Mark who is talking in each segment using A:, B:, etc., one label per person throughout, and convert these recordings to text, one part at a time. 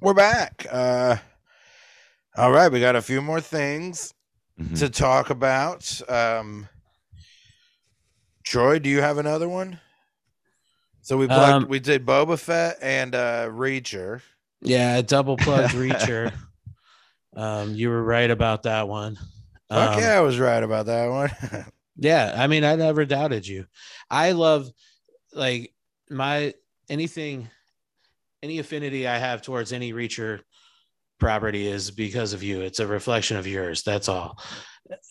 A: We're back. Uh, all right, we got a few more things
B: Mhm.
A: to talk about. Um, Troy, do you have another one? So we plugged,
C: Um,
A: we did Boba Fett and uh, Reacher.
C: Yeah, double plugged Reacher. Um, you were right about that one.
A: Fuck
C: Um,
A: yeah, I was right about that one.
C: Yeah, I mean, I never doubted you. I love like my anything, any affinity I have towards any Reacher property is because of you. It's a reflection of yours. That's all,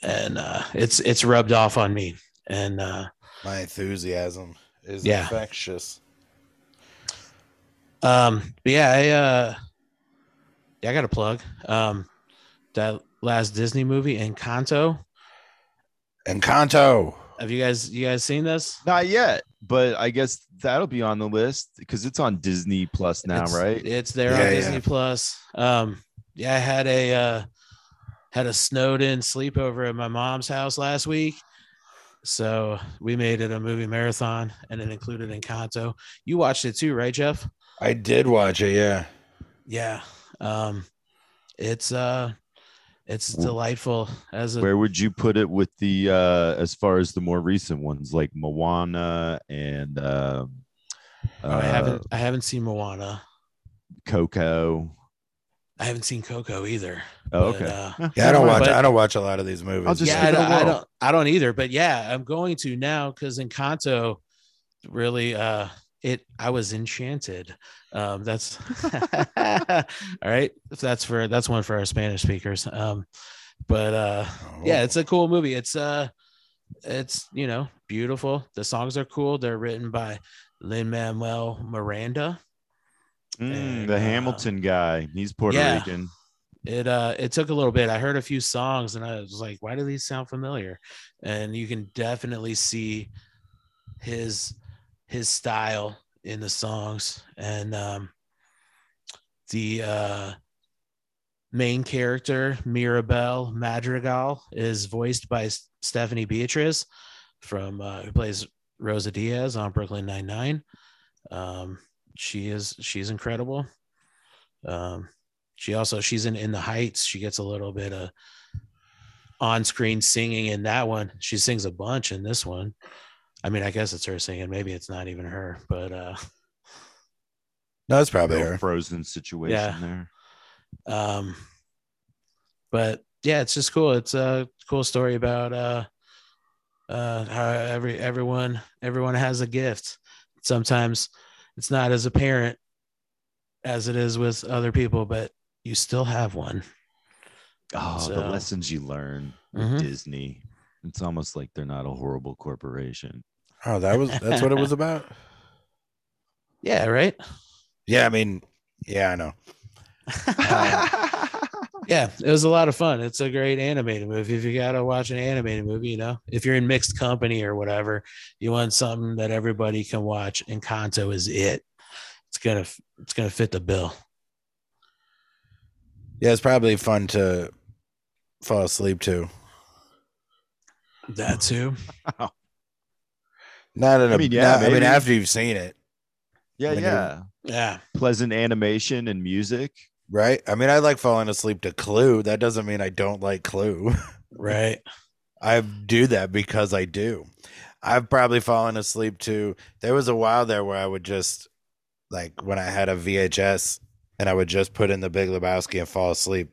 C: and uh, it's it's rubbed off on me. And uh,
A: My enthusiasm is
C: Yeah.
A: infectious.
C: um, but yeah, I uh, yeah, I got a plug. Um, that last Disney movie, Encanto.
A: Encanto.
C: Have you guys you guys seen this?
B: Not yet, but I guess that'll be on the list because it's on Disney Plus now,
C: it's,
B: right?
C: It's there
A: Yeah,
C: on
A: yeah.
C: Disney Plus. Um, yeah, I had a uh, had a snowed in sleepover at my mom's house last week, so we made it a movie marathon, and it included Encanto. You watched it too, right, Jeff?
A: I did watch it, yeah.
C: Yeah. Um, it's uh, it's delightful as a
B: Where would you put it with the uh as far as the more recent ones like Moana and um
C: Oh, I
B: uh,
C: haven't I haven't seen Moana.
B: Coco?
C: I haven't seen Coco either.
B: Oh,
C: but,
B: okay.
C: uh,
A: Yeah, I don't watch.
C: But-
A: I don't watch a lot of these movies.
B: I'll just
C: yeah, I
B: give it a
C: don't, I don't, I don't either. But yeah, I'm going to now because Encanto really, uh, it. I was enchanted. Um, that's all right. If that's for that's one for our Spanish speakers. Um, but uh,
A: Oh.
C: yeah, it's a cool movie. It's uh, it's you know beautiful. The songs are cool. They're written by Lin Manuel Miranda.
B: Mm,
C: and,
B: the
C: uh,
B: Hamilton guy. He's Puerto
C: yeah.
B: Rican.
C: it uh it took a little bit i heard a few songs and i was like why do these sound familiar and you can definitely see his his style in the songs. And um the uh main character mirabel madrigal is voiced by stephanie beatriz from uh who plays rosa diaz on brooklyn 99 um she is she's incredible. Um she also she's in in the heights. She gets a little bit of on-screen singing in that one. She sings a bunch in this one i mean i guess it's her singing maybe it's not even her but uh
A: No, it's probably
B: Little
A: her.
B: frozen situation
C: Yeah.
B: there.
C: um but yeah it's just cool it's a cool story about uh uh how every everyone everyone has a gift sometimes it's not as apparent as it is with other people but you still have one
B: Oh, the
C: So-
B: lessons you learn with
C: Mhm.
B: Disney. It's almost like they're not a horrible corporation.
A: Oh, that was that's what it was about.
C: yeah right
A: Yeah, I mean, yeah, I know.
C: Um, yeah, it was a lot of fun. It's a great animated movie. If you gotta watch an animated movie, you know, if you're in mixed company or whatever, you want something that everybody can watch. and Encanto is it. It's gonna it's gonna fit the bill.
A: Yeah, it's probably fun to fall asleep to.
C: That too.
A: Not in a
B: I mean, yeah,
A: not- I mean after you've seen it,
B: yeah,
A: Like a-
B: yeah.
C: Yeah.
B: Pleasant animation and music.
A: right? I mean, I like falling asleep to Clue. That doesn't mean I don't like Clue.
C: Right.
A: I do that because I do. I've probably fallen asleep to. There was a while there where I would just like when I had a VHS and I would just put in the Big Lebowski and fall asleep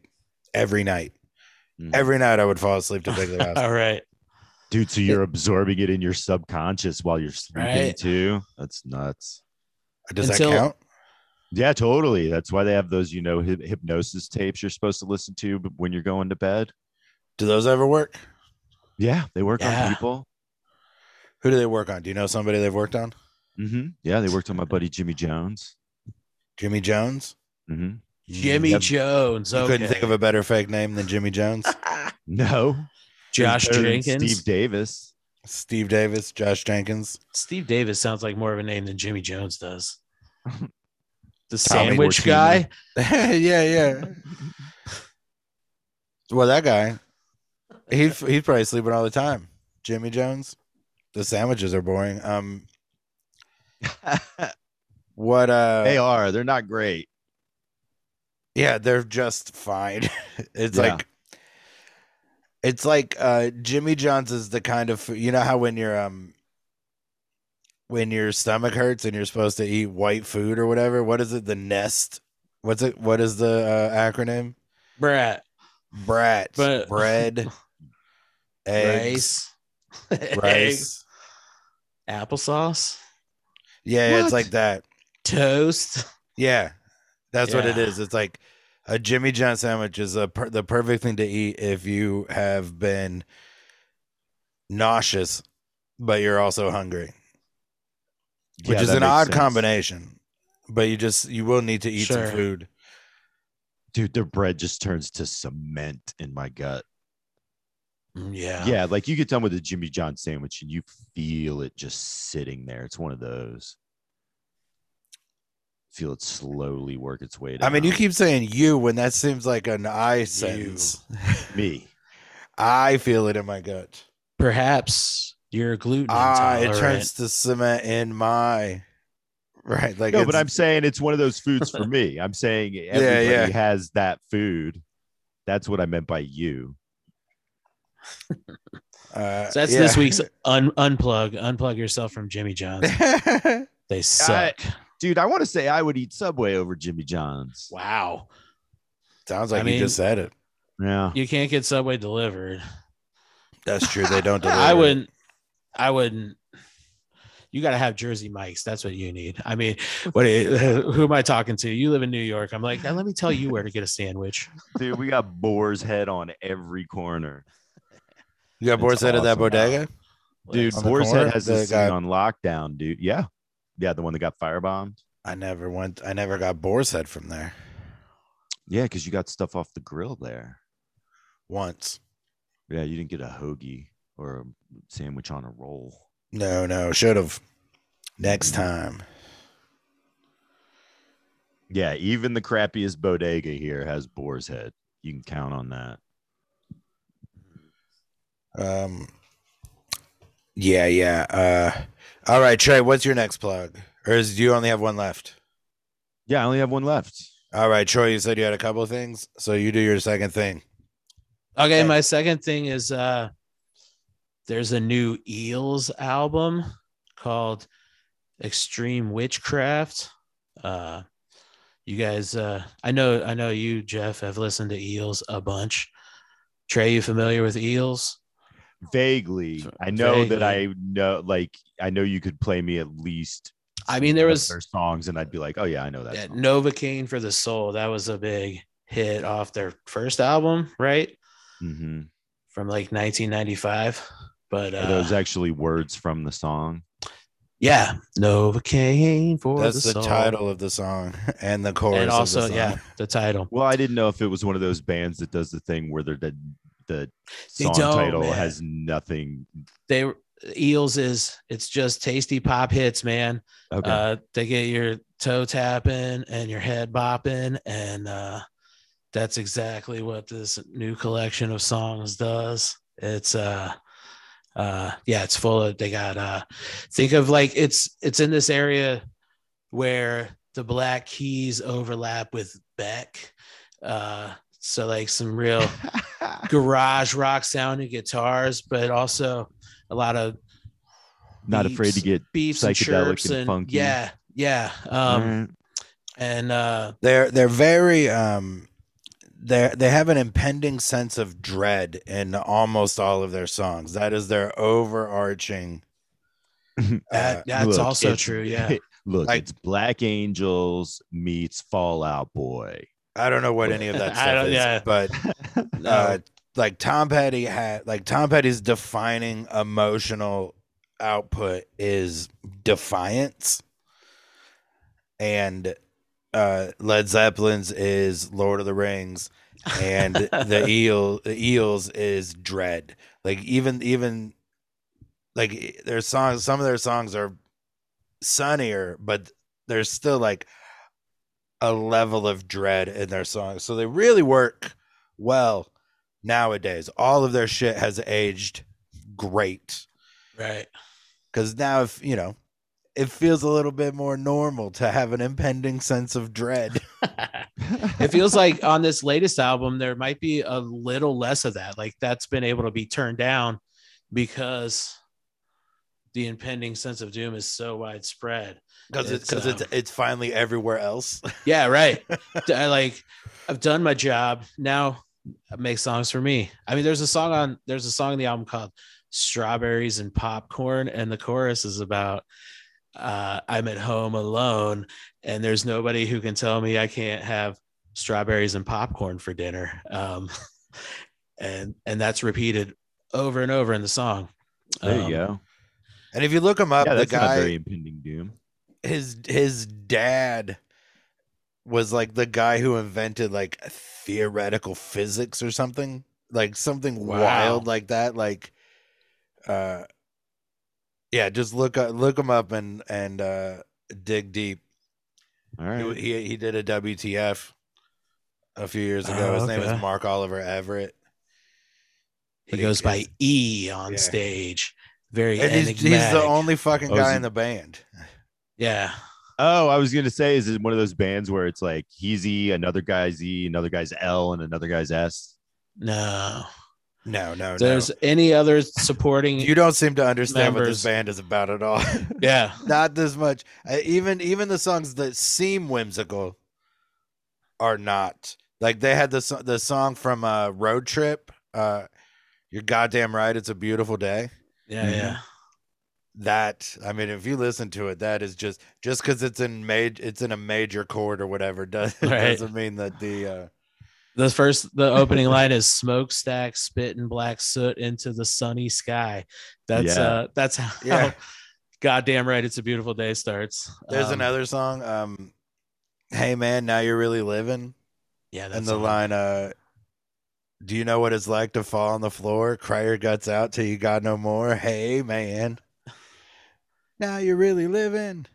A: every night.
B: Mm.
A: Every night I would fall asleep to Big Lebowski.
C: All right.
B: Dude, so you're absorbing it in your subconscious while you're sleeping
C: Right.
B: too. That's nuts.
A: Does
C: Until-
A: that count?
B: Yeah, totally. That's why they have those, you know, hyp- hypnosis tapes you're supposed to listen to when you're going to bed.
A: Do those ever work?
B: Yeah, they work
C: Yeah.
B: on people.
A: Who do they work on? Do you know somebody they've worked on?
B: mm-hmm. Yeah, they worked on my buddy Jimmy Jones.
A: Jimmy Jones.
B: hmm
C: Jimmy
B: Yep.
C: Jones.
A: You couldn't think of a better fake name than Jimmy Jones.
B: No,
C: Josh Jenkins.
B: Steve Davis.
A: Steve Davis, Josh Jenkins.
C: Steve Davis sounds like more of a name than Jimmy Jones does. The
A: Tommy
C: sandwich
B: Fortino.
C: guy.
A: yeah, yeah. Well, that guy, he's he's probably sleeping all the time. Jimmy Jones. The sandwiches are boring. Um, what? Uh,
B: they are. They're not great.
A: Yeah, they're just fine. it's
B: Yeah.
A: like it's like uh Jimmy John's is the kind of food you know how when you're um when your stomach hurts and you're supposed to eat white food or whatever, what is it? The nest? What's it what is the uh, acronym?
C: Brat,
A: Brat.
C: But-
A: bread, eggs,
C: rice,
A: rice.
C: applesauce,
A: Yeah, yeah, it's like that.
C: toast.
A: Yeah, that's what it is. It's like a Jimmy John sandwich is a per- the perfect thing to eat if you have been nauseous, but you're also hungry, which
B: Yeah,
A: is an odd
B: sense.
A: combination. But you just you will need to eat
C: Sure.
A: some food.
B: Dude, their bread just turns to cement in my gut.
C: Mm, Yeah.
B: Yeah, like you get done with a Jimmy John sandwich and you feel it just sitting there. It's one of those. Feel it slowly work its way down.
A: I mean, you keep saying you when that seems like an I sentence.
B: me.
A: I feel it in my gut.
C: Perhaps you're gluten
A: Ah, it
C: intolerant.
A: turns to cement in my right. Like
B: no, but I'm saying it's one of those foods for me. I'm saying everybody
A: yeah.
B: has that food. That's what I meant by you.
A: uh,
C: So that's
A: yeah.
C: this week's un- unplug. Unplug yourself from Jimmy John's. They suck.
B: Dude, I want to say I would eat Subway over Jimmy John's.
C: wow.
A: Sounds like
C: I
A: you
C: mean-
A: just said it.
B: Yeah.
C: You can't get Subway delivered.
A: That's true. They don't deliver.
C: I wouldn't. I wouldn't. You got to have Jersey Mike's. That's what you need. I mean, what? Who am I talking to? You live in New York. I'm like, let me tell you where to get a sandwich.
B: Dude, we got Boar's Head on every corner.
A: You got Boar's Head at that bodega?
B: Dude, Boar's? Head has this
A: guy-
B: on lockdown, dude. Yeah. Yeah, the one that got firebombed.
A: I never went. I never got Boar's Head from there
B: Yeah, because you got stuff off the grill there.
A: once.
B: Yeah, you didn't get a hoagie or a sandwich on a roll.
A: No, no, should have. Next time.
B: Yeah, even the crappiest bodega here has Boar's Head. You can count on that.
A: Um. Yeah, yeah. Uh. All right, Trey. What's your next plug? Or is do you only have one left?
B: Yeah, I only have one left.
A: All right, Troy. You said you had a couple of things, so you do your second thing.
C: Okay,
A: Okay.
C: my second thing is uh there's a new Eels album called Extreme Witchcraft. Uh you guys uh I know I know you Jeff have listened to Eels a bunch. Trey, you familiar with Eels?
B: Vaguely.
C: So-
B: I know that. I know like I know you could play me at least
C: I mean there was
B: their songs and I'd be like, "Oh yeah, I know that."
C: yeah,
B: song.
C: Novocaine for the Soul. That was a big hit off their first album, right?
B: Mhm.
C: From like 1995. But uh
B: Are those actually words from the song?
C: yeah, Novocaine for the Soul.
A: That's
C: the,
A: the
C: soul.
A: title of the song and the chorus.
C: and
A: of the
C: also
A: song.
C: yeah the title
B: Well, I didn't know if it was one of those bands that does the thing where they're the song title
C: man.
B: has nothing.
C: they eels is it's just tasty pop hits man
B: Okay.
C: uh they get your toe tapping and your head bopping and uh that's exactly what this new collection of songs does it's uh uh yeah it's full of they got uh think of like it's it's in this area where the black keys overlap with beck uh so like some real garage rock sounding guitars, but also a lot of
B: Not afraid to get
C: beefs and
B: psychedelic and
C: and,
B: funky.
C: yeah, yeah. Um,
B: Alright.
C: and uh,
A: They're they're very um they they have an impending sense of dread in almost all of their songs. That is their overarching.
C: that,
A: uh,
C: that's
B: Look,
C: also true. Yeah,
B: Look,
A: Like-
B: it's Black Angels meets Fallout Boy.
A: I don't know what any of that
C: I
A: stuff
C: don't-
A: is,
C: yeah.
A: but uh, like Tom Petty had like Tom Petty's defining emotional output is defiance, and uh, Led Zeppelin's is Lord of the Rings, and the eel the eels is dread. Like even even like their songs, some of their songs are sunnier, but there's still like a level of dread in their songs. So they really work well nowadays. All of their shit has aged great
C: right.
A: because now if you know it feels a little bit more normal to have an impending sense of dread
C: it feels like on this latest album there might be a little less of that. Like that's been able to be turned down because the impending sense of doom is so widespread.
A: Because it's
C: It's,
A: because it's
C: um,
A: it's finally everywhere else.
C: Yeah, right. D- I like I've done my job. Now make songs for me. I mean, there's a song on there's a song in the album called Strawberries and Popcorn, and the chorus is about uh, I'm at home alone, and there's nobody who can tell me I can't have strawberries and popcorn for dinner. Um, and and that's repeated over and over in the song.
B: There
C: Um,
B: you go.
A: and if you look him up,
B: Yeah,
A: the
B: that's not
A: guy
B: very impending doom.
A: His his dad was like the guy who invented like theoretical physics or something like something
C: Wow.
A: wild like that like uh yeah just look up look him up and and uh dig deep
B: All right.
A: he, he he did a wtf a few years ago
C: Oh,
A: his name is mark oliver everett
C: He
A: But
C: goes by
A: is-
C: E on
A: Yeah.
C: stage. Very
A: and he's, he's the only fucking guy
B: he-
A: in the band
C: yeah.
B: Oh, I was gonna say, is it one of those bands where it's like he's E, another guy's E, another guy's L, and another guy's S?
C: No.
A: no no
C: If
A: no
C: there's any other supporting
A: you don't seem to understand what this band is about at all
C: yeah
A: not this much. Uh, even even the songs that seem whimsical are not. Like they had the the song from uh, Road Trip. Uh, You're goddamn right. It's a beautiful day.
C: yeah yeah
A: That I mean, if you listen to it, that is just just because it's in major, it's in a major chord or whatever. Does,
C: Right.
A: doesn't mean that the uh,
C: the first the opening line is smokestack spitting black soot into the sunny sky that's
B: Yeah.
C: uh that's how
A: Yeah.
C: goddamn right it's a beautiful day starts
A: there's
C: Um,
A: another song. Um, hey man, now you're really living.
C: yeah that's
A: and the line, uh, do you know what it's like to fall on the floor, cry your guts out till you got no more? Hey man, now you're really living.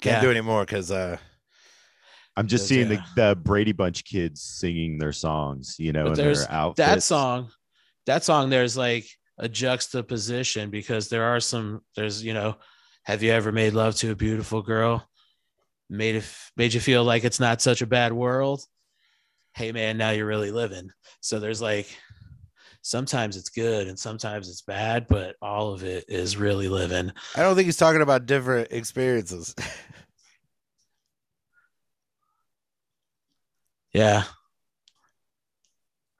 A: Can't
C: Yeah.
A: do anymore because uh,
B: I'm just seeing
C: yeah.
B: the, the Brady Bunch kids singing their songs, you know,
C: But
B: in
C: there's
B: their outfits.
C: that song that song there's like a juxtaposition because there are some there's you know have you ever made love to a beautiful girl made it made you feel like it's not such a bad world hey man now you're really living so there's like sometimes it's good and sometimes it's bad but all of it is really living
A: I don't think he's talking about different experiences.
C: yeah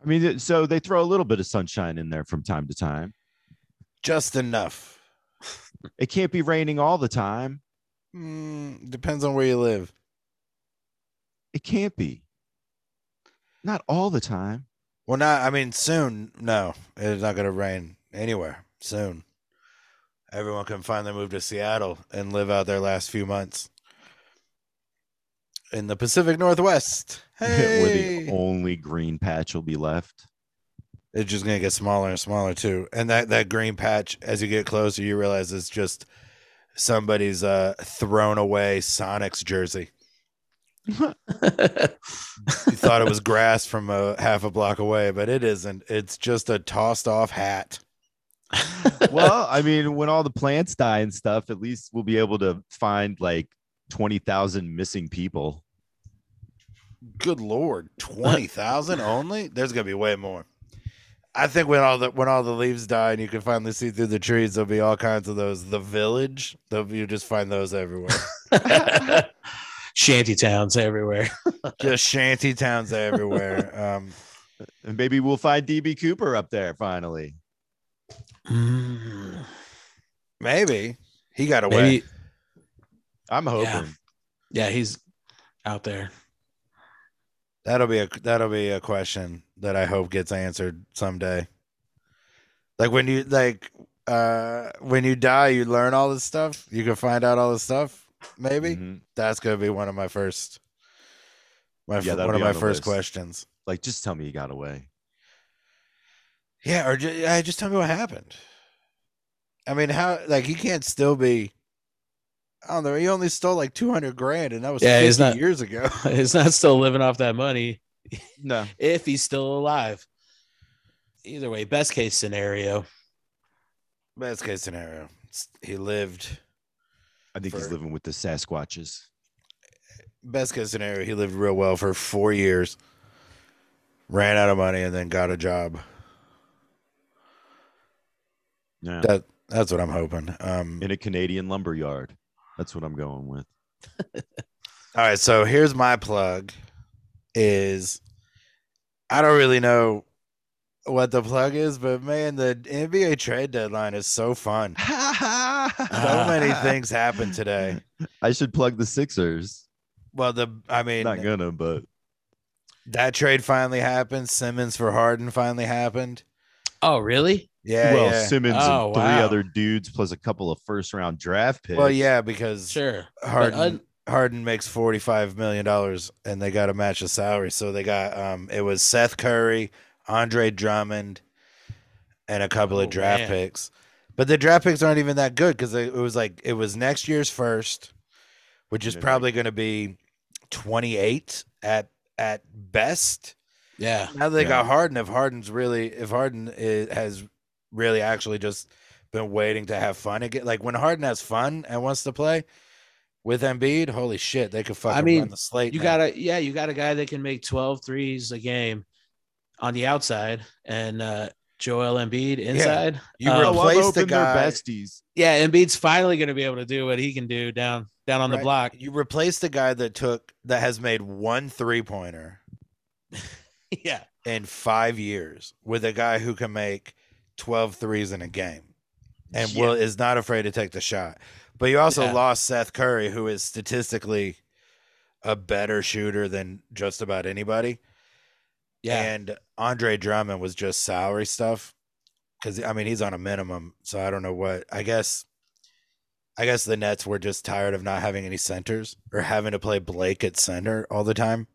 B: I mean, so they throw a little bit of sunshine in there from time to time.
A: Just enough.
B: It can't be raining all the time.
A: Mm, depends on where you live.
B: It can't be. Not all the time.
A: Well, not. I mean, soon. No, it's not going to rain anywhere soon. Everyone can finally move to Seattle and live out their last few months in the Pacific Northwest. Hey!
B: Where the only green patch will be left.
A: it's just going to get smaller and smaller too. And that that green patch, as you get closer, you realize it's just somebody's uh, thrown away Sonic's jersey. You thought it was grass from a half a block away, but it isn't. It's just a tossed off hat.
B: well, I mean, when all the plants die and stuff, at least we'll be able to find like 20,000 missing people.
A: Good lord, twenty thousand only? There's gonna be way more. I think when all the when all the leaves die and you can finally see through the trees, there'll be all kinds of those. The village, you just find those everywhere.
C: shanty towns everywhere
A: just shanty towns everywhere. Um,
B: And maybe we'll find DB Cooper up there finally.
C: Mm,
A: maybe he got away.
C: maybe
B: I'm hoping.
C: Yeah. yeah he's out there
A: That'll be a that'll be a question that I hope gets answered someday. Like when you like uh when you die, you learn all this stuff. You can find out all this stuff. Maybe
B: Mhm.
A: that's gonna be one of my first. My
B: Yeah,
A: one of my
B: on
A: first
B: list.
A: questions.
B: Like, just tell me you got away.
A: Yeah, or just, yeah, just tell me what happened. I mean, how like he can't still be. I don't know. He only stole like two hundred grand, and that was
C: Yeah, he's not-
A: years ago.
C: he's not still living off that money
B: No.
C: if he's still alive. Either way, best case scenario.
A: Best case scenario, he lived.
B: I think he's living with the Sasquatches.
A: best case scenario, he lived real well for four years, ran out of money, and then got a job.
B: Yeah.
A: That that's what I'm hoping. Um,
B: In a Canadian lumber yard. That's what I'm going with.
A: All right, so here's my plug is I don't really know what the plug is, but man, the NBA trade deadline is so fun. So many things happened today.
B: I should plug the Sixers.
A: Well, the I mean
B: Not gonna, but
A: that trade finally happened. Simmons for Harden finally happened.
C: Oh, really?
A: Yeah,
B: well,
A: yeah.
B: Simmons
C: Oh,
B: and three
C: wow.
B: other dudes plus a couple of first round draft picks.
A: well, yeah, because
C: Sure. But,
A: Harden
C: uh,
A: Harden makes forty five million dollars, and they got to match the salary. So they got um, it was Seth Curry, Andre Drummond, and a couple
C: Oh,
A: of draft
C: man.
A: picks. But the draft picks aren't even that good because it was like it was next year's first, which is probably going to be twenty eight at at best.
C: yeah.
A: Now they got Harden. If Harden's really, if Harden is, has really actually just been waiting to have fun again, like when Harden has fun and wants to play with Embiid, holy shit, they could fucking
C: mean,
A: run the slate.
C: You
A: now.
C: got a yeah, you got a guy that can make 12 threes a game on the outside and uh Joel Embiid inside.
A: you
C: uh,
B: Oh, I'm
A: replace the
B: hoping they're
A: guy.
B: besties.
C: Yeah, Embiid's finally going to be able to do what he can do down down on the block.
A: You replace the guy that took that has made one three pointer
C: yeah.
A: in five years with a guy who can make 12 threes in a game and
C: Yeah.
A: will is not afraid to take the shot. But you also
C: Yeah.
A: lost Seth Curry, who is statistically a better shooter than just about anybody.
C: Yeah.
A: And Andre Drummond was just salary stuff. Cause I mean he's on a minimum. So I don't know what I guess I guess the Nets were just tired of not having any centers or having to play Blake at center all the time.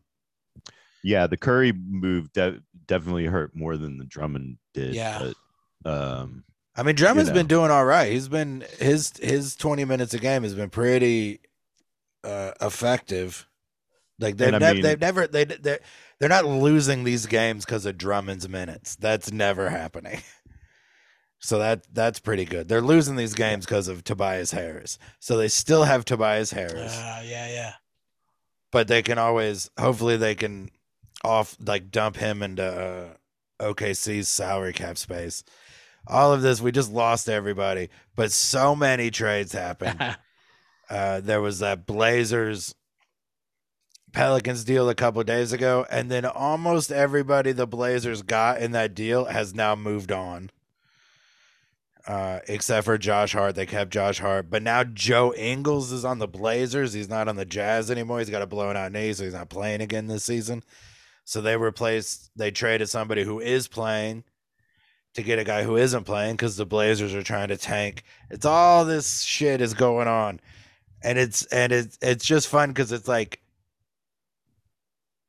B: Yeah, the Curry move de- definitely hurt more than the Drummond did.
C: Yeah.
B: But, um,
A: I mean, Drummond's
B: know.
A: been doing all right. He's been his his twenty minutes a game has been pretty uh, effective. Like they've never
B: mean-
A: they've never they they they're not losing these games because of Drummond's minutes. That's never happening. So that that's pretty good. They're losing these games because of Tobias Harris. So they still have Tobias Harris,
C: Uh, yeah, yeah.
A: but they can always hopefully they can off like dump him into uh, OKC's salary cap space. All of this, we just lost everybody, but so many trades happened. uh, there was that Blazers Pelicans deal a couple days ago, and then almost everybody the Blazers got in that deal has now moved on. Uh, except for Josh Hart, they kept Josh Hart, but now Joe Ingles is on the Blazers. He's not on the Jazz anymore. He's got a blown out knee, so he's not playing again this season. So they replaced, they traded somebody who is playing to get a guy who isn't playing because the Blazers are trying to tank. It's all this shit is going on, and it's and it's it's just fun because it's like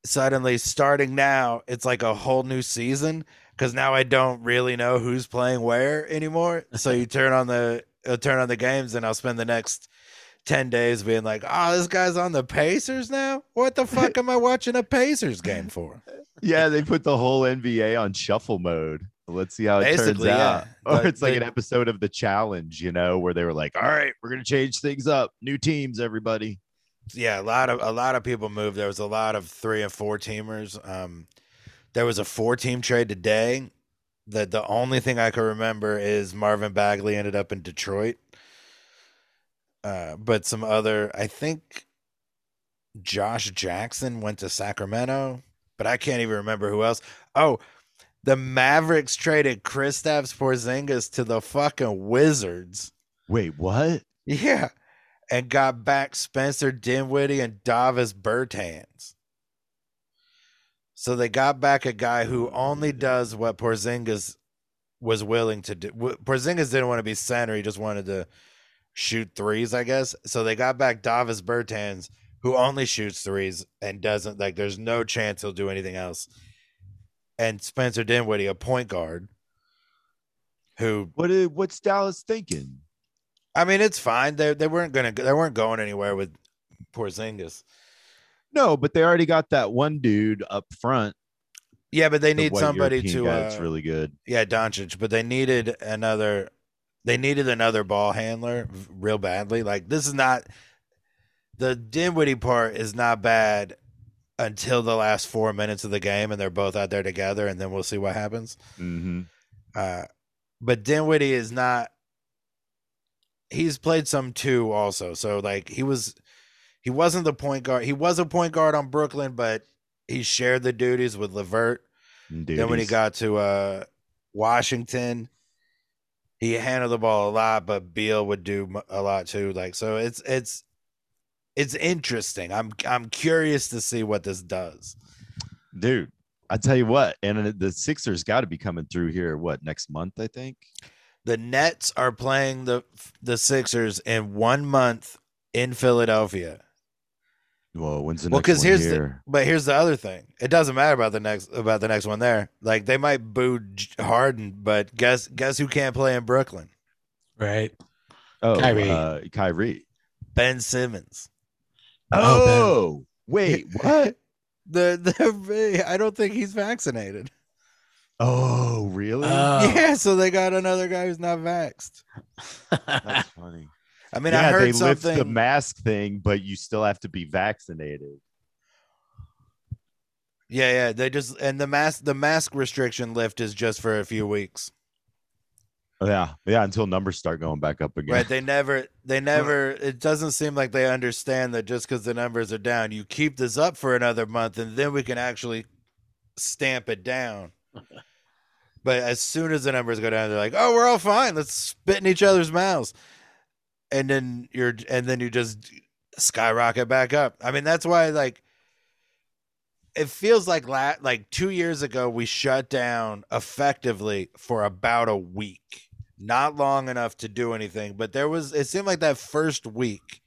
A: suddenly starting now, it's like a whole new season because now I don't really know who's playing where anymore. So you turn on the uh, turn on the games, and I'll spend the next. 10 days being like, oh, this guy's on the Pacers now? What the fuck am I watching a Pacers game for?
B: yeah, they put the whole NBA on shuffle mode. Let's see how it turns out.
A: yeah.
B: Or it's like an episode of The Challenge, you know, where they were like, all right, we're going to change things up. New teams, everybody.
A: Yeah, a lot of a lot of people moved. There was a lot of three and four teamers. Um, there was a four team trade today. That the only thing I can remember is Marvin Bagley ended up in Detroit. Uh, but some other, I think Josh Jackson went to Sacramento, but I can't even remember who else. Oh, the Mavericks traded Kristaps Porzingis to the fucking Wizards.
B: Wait, what?
A: Yeah. And got back Spencer Dinwiddie and Davis Bertans. So they got back a guy who only mm. does what Porzingis was willing to do. Porzingis didn't want to be center; he just wanted to shoot threes, I guess. So they got back Davis Bertans, who only shoots threes and doesn't like. There's no chance he'll do anything else. And Spencer Dinwiddie, a point guard, who
B: What? Is, what's Dallas thinking?
A: I mean, it's fine. They they weren't gonna they weren't going anywhere with Porzingis.
B: No, but they already got that one dude up front.
A: Yeah, but they
B: the
A: need somebody
B: European
A: to.
B: guy
A: Uh,
B: that's really good.
A: yeah, Doncic, but they needed another. They needed another ball handler real badly. Like this is not. the Dinwiddie part is not bad until the last four minutes of the game, and they're both out there together, and then we'll see what happens.
B: Mm-hmm.
A: Uh, but Dinwiddie is not. He's played some too, also. So like he was, he wasn't the point guard. He was a point guard on Brooklyn, but he shared the duties with Levert. Then when he got to uh, Washington, he handled the ball a lot, but Beal would do a lot too. Like so, it's it's it's interesting. I'm I'm curious to see what this does.
B: dude, I tell you what, and the Sixers got to be coming through here. What next month? I think.
A: The Nets are playing the the Sixers in one month in Philadelphia.
B: Well, when's the
A: Well,
B: next
A: because
B: one
A: here's the but here's the other thing. It doesn't matter about the next about the next one there. Like they might boo Harden, but guess guess who can't play in Brooklyn?
C: Right.
B: oh,
C: Kyrie.
B: Uh, Kyrie.
A: Ben Simmons.
C: Oh, Ben.
B: Oh, wait, what?
A: The the I don't think he's vaccinated.
B: Oh, really?
C: Oh.
A: Yeah, so they got another guy who's not vaxxed.
B: That's funny.
A: I mean,
B: yeah,
A: I heard
B: they lift
A: something.
B: the mask thing, but you still have to be vaccinated.
A: yeah, yeah. They just and the mask the mask restriction lift is just for a few weeks.
B: Yeah, yeah, until numbers start going back up again.
A: Right. They never they never it doesn't seem like they understand that just because the numbers are down, you keep this up for another month and then we can actually stamp it down. But as soon as the numbers go down, they're like, "Oh, we're all fine. Let's spit in each other's mouths," and then you're, and then you just skyrocket back up. I mean, that's why, like, it feels like la- like two years ago we shut down effectively for about a week, not long enough to do anything. But there was, it seemed like that first week,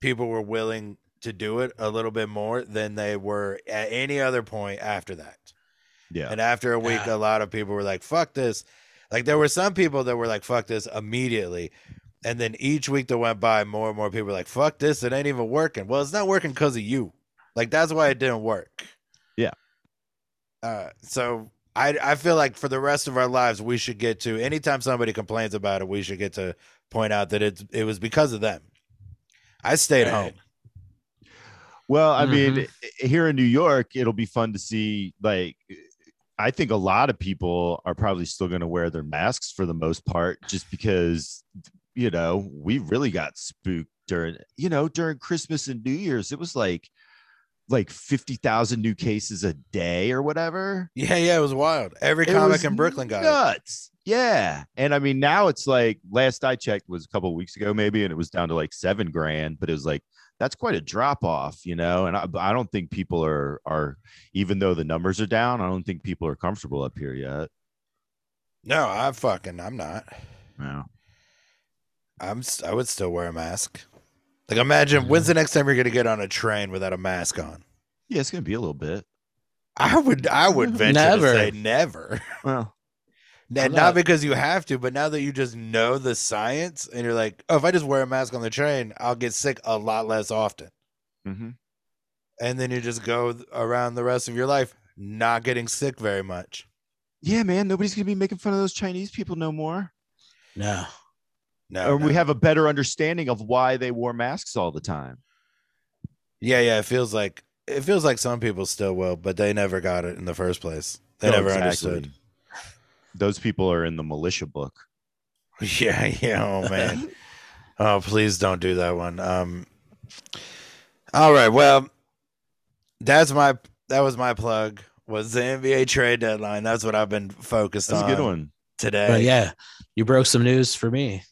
A: people were willing to do it a little bit more than they were at any other point after that.
B: Yeah,
A: And after a week,
C: Yeah.
A: a lot of people were like, fuck this. Like, there were some people that were like, fuck this immediately. And then each week that went by, more and more people were like, fuck this. It ain't even working. Well, it's not working because of you. Like, that's why it didn't work.
B: Yeah.
A: Uh, so I, I feel like for the rest of our lives, we should get to anytime somebody complains about it, we should get to point out that it, it was because of them. I stayed
C: Right.
A: home.
B: Well, I mean,
C: Mm-hmm.
B: i- here in New York, it'll be fun to see. Like, I think a lot of people are probably still going to wear their masks for the most part, just because, you know, we really got spooked during, you know, during Christmas and New Year's. It was like, like 50,000 new cases a day or whatever.
A: Yeah, yeah, it was wild. Every
B: It
A: comic in Brooklyn got it.
B: nuts. Yeah. And I mean, now it's like last I checked was a couple of weeks ago, maybe, and it was down to like seven grand, but it was like that's quite a drop off, you know. And I, I don't think people are are even though the numbers are down, I don't think people are comfortable up here yet.
A: No, I fucking, I'm not.
B: No.
A: I'm I would still wear a mask. Like imagine when's the next time you're gonna get on a train without a mask on?
B: Yeah, it's gonna be a little bit.
A: I would I would venture
C: Never.
A: to say never.
B: Well,
A: And
C: I'm
A: not,
C: not-
A: because you have to, but now that you just know the science and you're like, oh, if I just wear a mask on the train, I'll get sick a lot less often.
B: mhm.
A: And then you just go around the rest of your life not getting sick very much.
B: yeah, man, nobody's gonna be making fun of those Chinese people no more.
C: No.
A: No,
B: or
A: no.
B: we have a better understanding of why they wore masks all the time.
A: yeah, yeah. It feels like it feels like some people still will, but they never got it in the first place. They
B: Oh,
A: never
B: exactly.
A: understood.
B: Those people are in the militia book.
A: Yeah, yeah. Oh man. oh, please don't do that one. Um. All right. Well, that's my that was my plug. Was the NBA trade deadline? That's what I've been focused
B: That's a
A: on
B: good one.
A: today.
C: But yeah, you broke some news for me.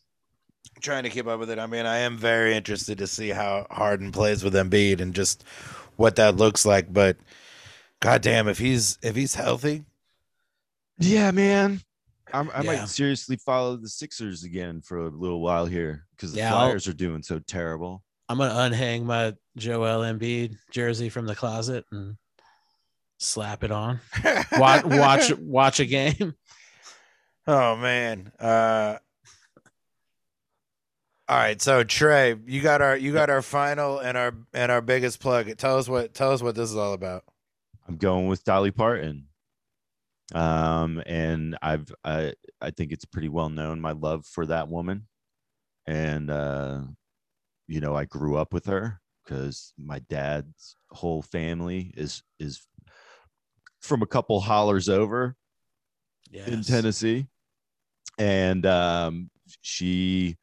A: Trying to keep up with it. I mean, I am very interested to see how Harden plays with Embiid and just what that looks like. But goddamn, if he's if he's healthy,
B: Yeah, man. I'm, I
C: Yeah.
B: might seriously follow the Sixers again for a little while here because the
C: Yeah, I'll-
B: Flyers are doing so terrible.
C: I'm gonna unhang my Joel Embiid jersey from the closet and slap it on. Watch watch watch a game.
A: Oh man. Uh all right, so Trey, you got our you got our final and our and our biggest plug. Tell us what tell us what this is all about.
B: I'm going with Dolly Parton. Um, and I've I I think it's pretty well known my love for that woman, and uh, you know, I grew up with her because my dad's whole family is is from a couple hollers over in Tennessee, and um, she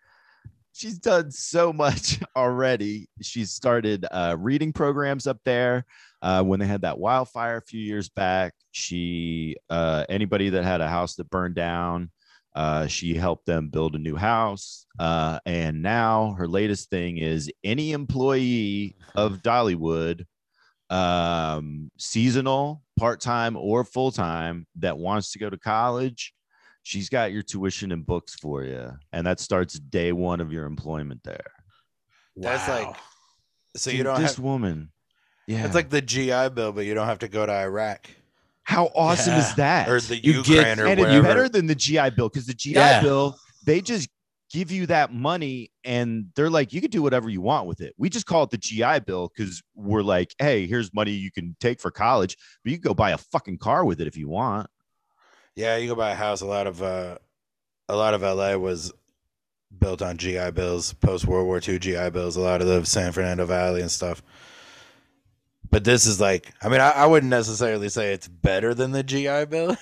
B: she's done so much already. She's started uh, reading programs up there. Uh, when they had that wildfire a few years back, she uh, anybody that had a house that burned down, uh, she helped them build a new house. Uh, and now her latest thing is any employee of Dollywood, um, seasonal, part time, or full time, that wants to go to college, she's got your tuition and books for you. And that starts day one of your employment there.
A: That's like-
C: Wow.
A: So
B: Dude,
A: you don't
B: this
A: have.
B: woman. Yeah.
A: It's like the GI Bill, but you don't have to go to Iraq
B: how awesome
C: Yeah.
B: is that?
A: or the
C: You
A: Ukraine
C: get-
A: or
B: and it's
A: wherever.
B: better than the GI Bill because the GI
C: Yeah.
B: Bill they just give you that money and they're like you can do whatever you want with it. We just call it the GI Bill because we're like, hey, here's money you can take for college, but you can go buy a fucking car with it if you want.
A: Yeah, you go buy a house. A lot of uh, a lot of LA was built on GI Bills, post World War II GI Bills. A lot of the San Fernando Valley and stuff. But this is like, I mean, I, I wouldn't necessarily say it's better than the GI Bill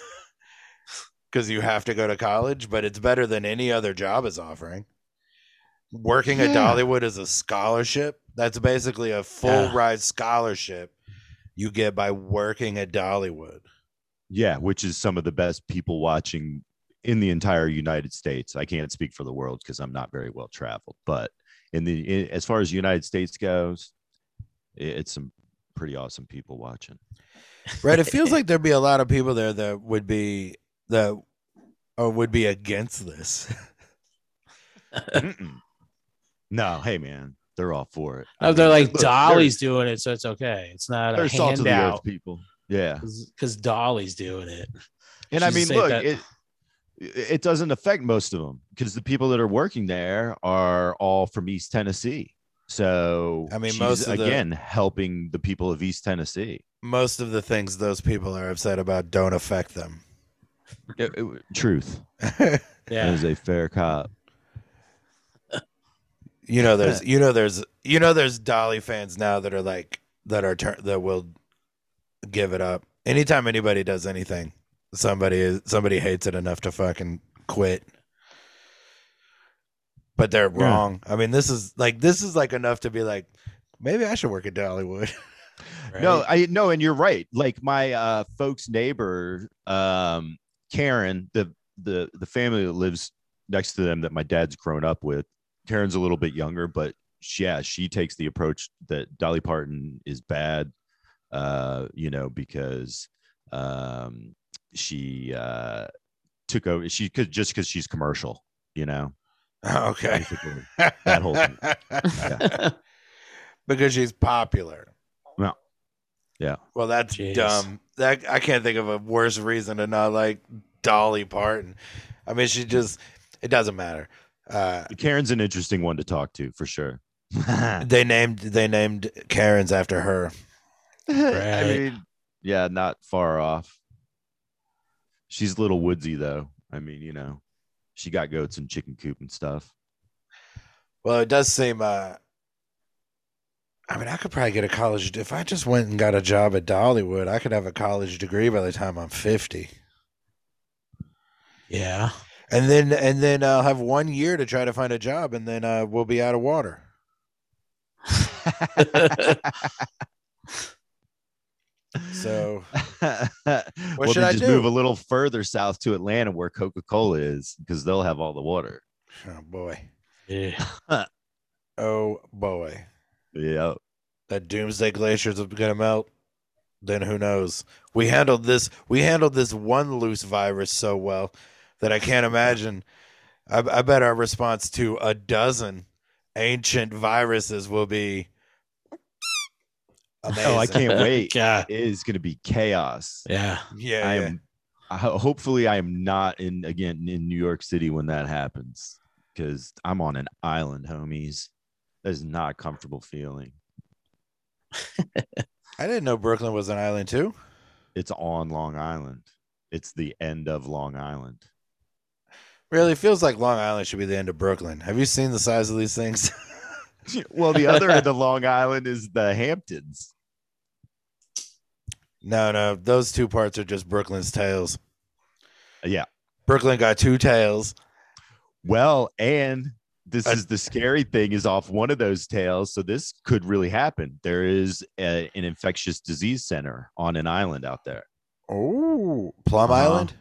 A: because you have to go to college, but it's better than any other job is offering. Working at Dollywood is a scholarship. That's basically a full
C: Yeah.
A: ride scholarship you get by working at Dollywood.
B: Yeah, which is some of the best people watching in the entire United States. I can't speak for the world because I'm not very well traveled, but in the in, as far as United States goes, i- it's some pretty awesome people watching.
A: Right. It feels like there'd be a lot of people there that would be that or would be against this.
B: No, hey man, they're all for it. I
C: Oh, they're
B: mean,
C: like
B: look, they're-
C: Dolly's doing it, so it's okay. It's not
B: They're,
C: a
B: salt of the earth
C: handout
B: people. Yeah,
C: because Dolly's doing it.
B: and I mean, look,
C: that-
B: it it doesn't affect most of them because the people that are working there are all from East Tennessee. So
A: I mean,
B: she's,
A: most of the-
B: again helping the people of East Tennessee.
A: Most of the things those people are upset about don't affect them.
B: It- it- truth
C: Yeah.
B: is a fair cop.
A: you know there's you know there's you know there's Dolly fans now that are like that are tur- that will give it up. Anytime anybody does anything, somebody is somebody hates it enough to fucking quit. But they're
B: Yeah.
A: wrong. I mean, this is like this is like enough to be like maybe I should work at Dollywood.
B: No. I no, and you're right. Like my uh folks' neighbor, um, Karen, the the the family that lives next to them that my dad's grown up with. Karen's a little bit younger, but she, yeah, she takes the approach that Dolly Parton is bad, uh, you know, because um she uh took over she could just because she's commercial, you know.
A: okay.
B: Basically. That whole thing.
A: because she's popular.
B: Yeah. Yeah.
A: Well, that's
C: Jeez.
A: dumb. That I can't think of a worse reason to not like Dolly Parton. I mean, she just it doesn't matter. Uh,
B: Karen's an interesting one to talk to for sure.
A: they named they named Karen's after her.
B: I mean, yeah, not far off. She's a little woodsy though. I mean, you know, she got goats and chicken coop and stuff.
A: Well, it does seem. Uh, I mean, I could probably get a college if I just went and got a job at Dollywood. I could have a college degree by the time I'm fifty,
C: yeah.
A: and then and then I'll have one year to try to find a job, and then uh, we'll be out of water. So
B: well,
A: should
B: then
A: I
B: just
A: do?
B: move a little further south to Atlanta where Coca Cola is because they'll have all the water.
A: Oh boy.
C: Yeah.
A: Oh boy.
B: Yeah.
A: That doomsday glaciers are gonna melt. Then who knows? We handled this we handled this one loose virus so well that I can't imagine. I, I bet our response to a dozen ancient viruses will be amazing.
B: Oh, I can't wait.
C: God.
B: It is going to be chaos.
C: Yeah.
A: Yeah,
B: I am. I, hopefully, I am not in again in New York City when that happens because I'm on an island, homies. That is not a comfortable feeling.
A: I didn't know Brooklyn was an island too.
B: It's on Long Island. It's the end of Long Island.
A: Really feels like Long Island should be the end of Brooklyn. Have you seen the size of these things?
B: well, the other end of Long Island is the Hamptons.
A: No, no, those two parts are just Brooklyn's tails.
B: Yeah.
A: Brooklyn got two tails.
B: Well, and this is the scary thing is off one of those tails. So this could really happen. There is a, an infectious disease center on an island out there.
A: Oh, Plum
B: Uh-huh.
A: Island.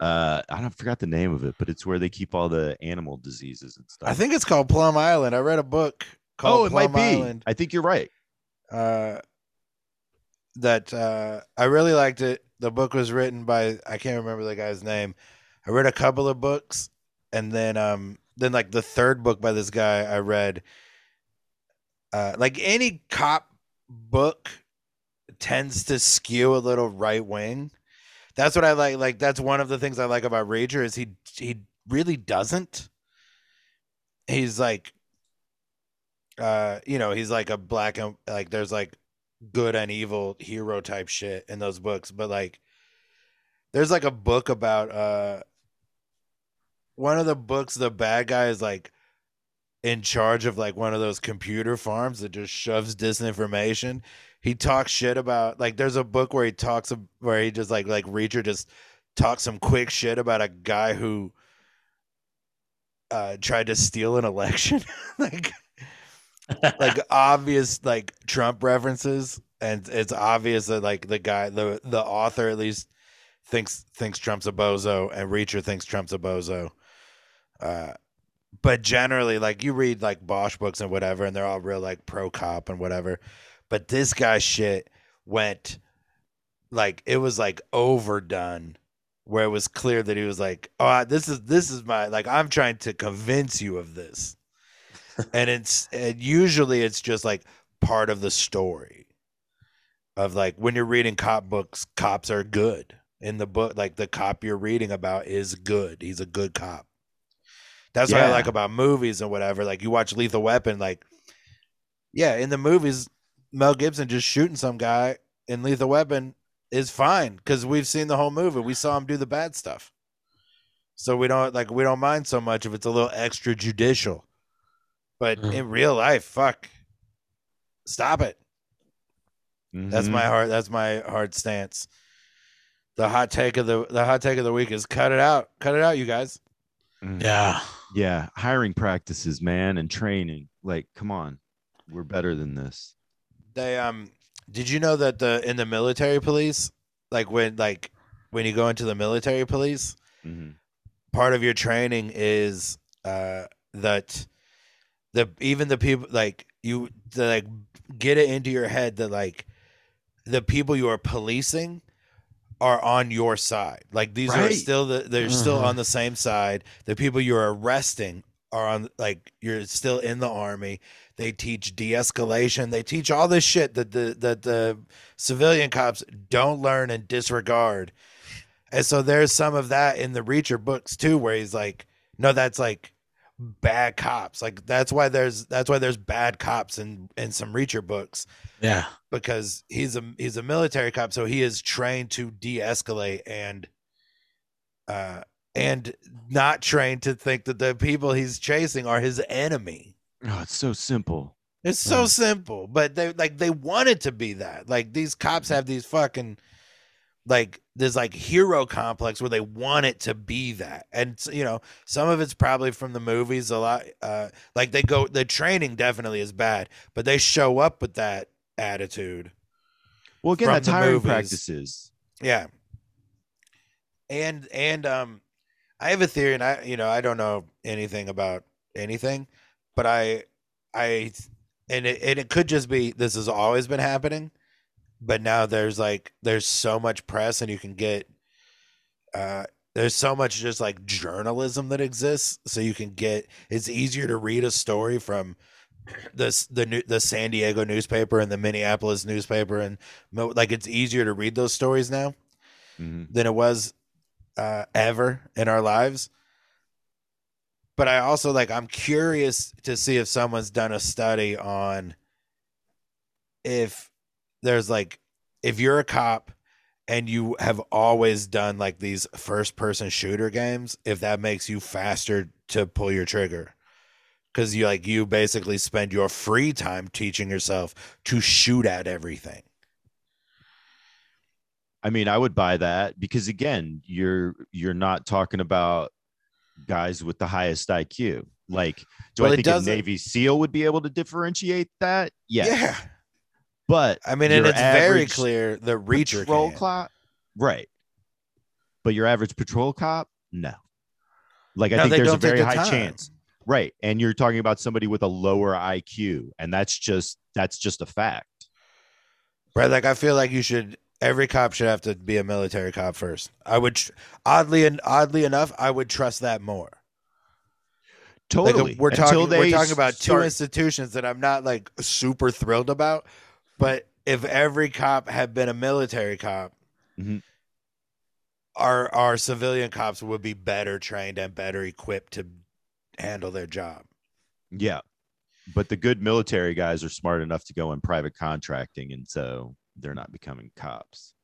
B: Uh, I don't forgot the name of it, but it's where they keep all the animal diseases and stuff.
A: I think it's called Plum Island. I read a book
B: oh, it
A: Plum
B: might be.
A: Island.
B: I think you're right.
A: Uh, that uh, I really liked it. The book was written by I can't remember the guy's name. I read a couple of books, and then um, then like the third book by this guy I read. Uh, like any cop book tends to skew a little right wing. That's what I like. Like that's one of the things I like about Reacher is he he really doesn't. He's like, uh, you know, he's like a black and like there's like good and evil hero type shit in those books, but like there's like a book about uh one of the books the bad guy is like in charge of like one of those computer farms that just shoves disinformation. He talks shit about like there's a book where he talks where he just like like Reacher just talks some quick shit about a guy who uh tried to steal an election. like like obvious like Trump references, and it's obvious that like the guy, the the author at least thinks thinks Trump's a bozo, and Reacher thinks Trump's a bozo. Uh, but generally, like you read like Bosch books and whatever, and they're all real like pro cop and whatever. But this guy's shit went like it was like overdone where it was clear that he was like oh this is this is my like i'm trying to convince you of this and it's and usually it's just like part of the story of like when you're reading cop books cops are good. In the book like the cop you're reading about is good. He's a good cop. That's what i like about movies and whatever. Like you watch lethal weapon like yeah in the movies mel gibson just shooting some guy in lethal weapon is fine because we've seen the whole movie. We saw him do the bad stuff. So we don't like we don't mind so much if it's a little extra judicial but
C: Mhm.
A: in real life fuck stop it that's
B: Mhm.
A: my hard that's my hard stance the hot take of the the hot take of the week is cut it out cut it out you guys
B: Mhm.
C: Yeah.
B: Yeah, hiring practices, man, and training. Like, come on, we're better than this.
A: they um did you know that the in the military police like when like when you go into the military police
B: Mhm.
A: part of your training is uh that the even the people like you to like get it into your head that like the people you are policing are on your side. Like these are still the they're still
C: Mhm.
A: on the same side. The people you're arresting are on like you're still in the army. They teach de-escalation. They teach all this shit that the that the civilian cops don't learn and disregard. And so there's some of that in the Reacher books too, where he's like, no, that's like bad cops. Like that's why there's that's why there's bad cops in in some Reacher books
C: Yeah.
A: because he's a he's a military cop, so he is trained to de-escalate and uh and not trained to think that the people he's chasing are his enemy.
B: Oh, it's so simple.
A: It's so simple, but they like they want it to be that. Like these cops have these fucking like this like hero complex where they want it to be that. And you know, some of it's probably from the movies a lot uh like they go the training definitely is bad, but they show up with that attitude.
B: Well, again, that's
A: the
B: hiring
A: movies.
B: practices.
A: Yeah. And and um I have a theory and I you know, I don't know anything about anything, but I I and it and it could just be this has always been happening, but now there's like there's so much press and you can get uh there's so much just like journalism that exists so you can get it's easier to read a story from this the new the San Diego newspaper and the Minneapolis newspaper and like it's easier to read those stories now
B: Mhm.
A: than it was uh, ever in our lives. But I also like I'm curious to see if someone's done a study on if there's like if you're a cop and you have always done like these first person shooter games, if that makes you faster to pull your trigger. because you like you basically spend your free time teaching yourself to shoot at everything.
B: I mean, I would buy that because again, you're you're not talking about guys with the highest IQ. Like, do
A: Well,
B: I think a Navy SEAL would be able to differentiate that? Yes.
A: Yeah,
B: But
A: I mean, and it's very clear the reacher
B: patrol
A: can.
B: cop, right? But your average patrol cop, no. Like I think there's a very
A: the
B: high
A: time.
B: chance, right? And you're talking about somebody with a lower IQ, and that's just that's just a fact.
A: Right, like I feel like you should. Every cop should have to be a military cop first. I would, oddly and oddly enough, I would trust that more. Like, uh,
B: Totally.
A: we're
B: Until
A: talking, we're talking about two
B: start-
A: institutions that I'm not like super thrilled about. But if every cop had been a military cop,
B: Mhm.
A: our our civilian cops would be better trained and better equipped to handle their job.
B: Yeah. But the good military guys are smart enough to go in private contracting, and so they're not becoming cops.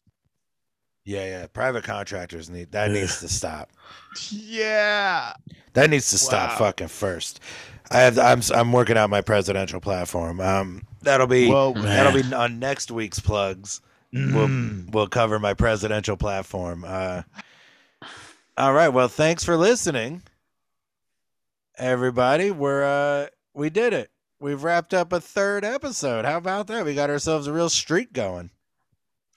A: Yeah, yeah. Private contractors need that needs to stop.
B: Yeah.
A: That needs to stop
B: Wow.
A: fucking first. I have I'm I'm working out my presidential platform. Um that'll be
B: Well,
A: that'll be on next week's plugs. We'll
B: mm,
A: we'll cover my presidential platform. Uh All right, well thanks for listening. Everybody, we're uh we did it. We've wrapped up a third episode. How about that? We got ourselves a real streak going.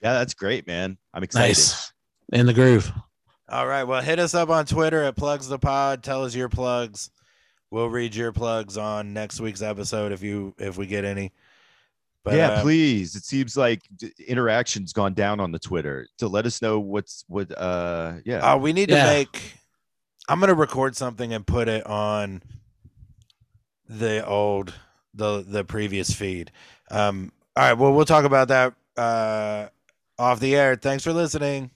B: Yeah, that's great, man. I'm excited.
C: Nice. In the groove.
A: All right. Well, hit us up on Twitter at plugs the pod. Tell us your plugs. We'll read your plugs on next week's episode if you if we get any. But
B: yeah,
A: uh,
B: please. It seems like d- interaction's gone down on the Twitter to let us know what's what. Uh, yeah.
A: uh, we need
C: Yeah.
A: to make. I'm gonna record something and put it on the old the the previous feed. Um. All right. Well, we'll talk about that uh off the air. Thanks for listening.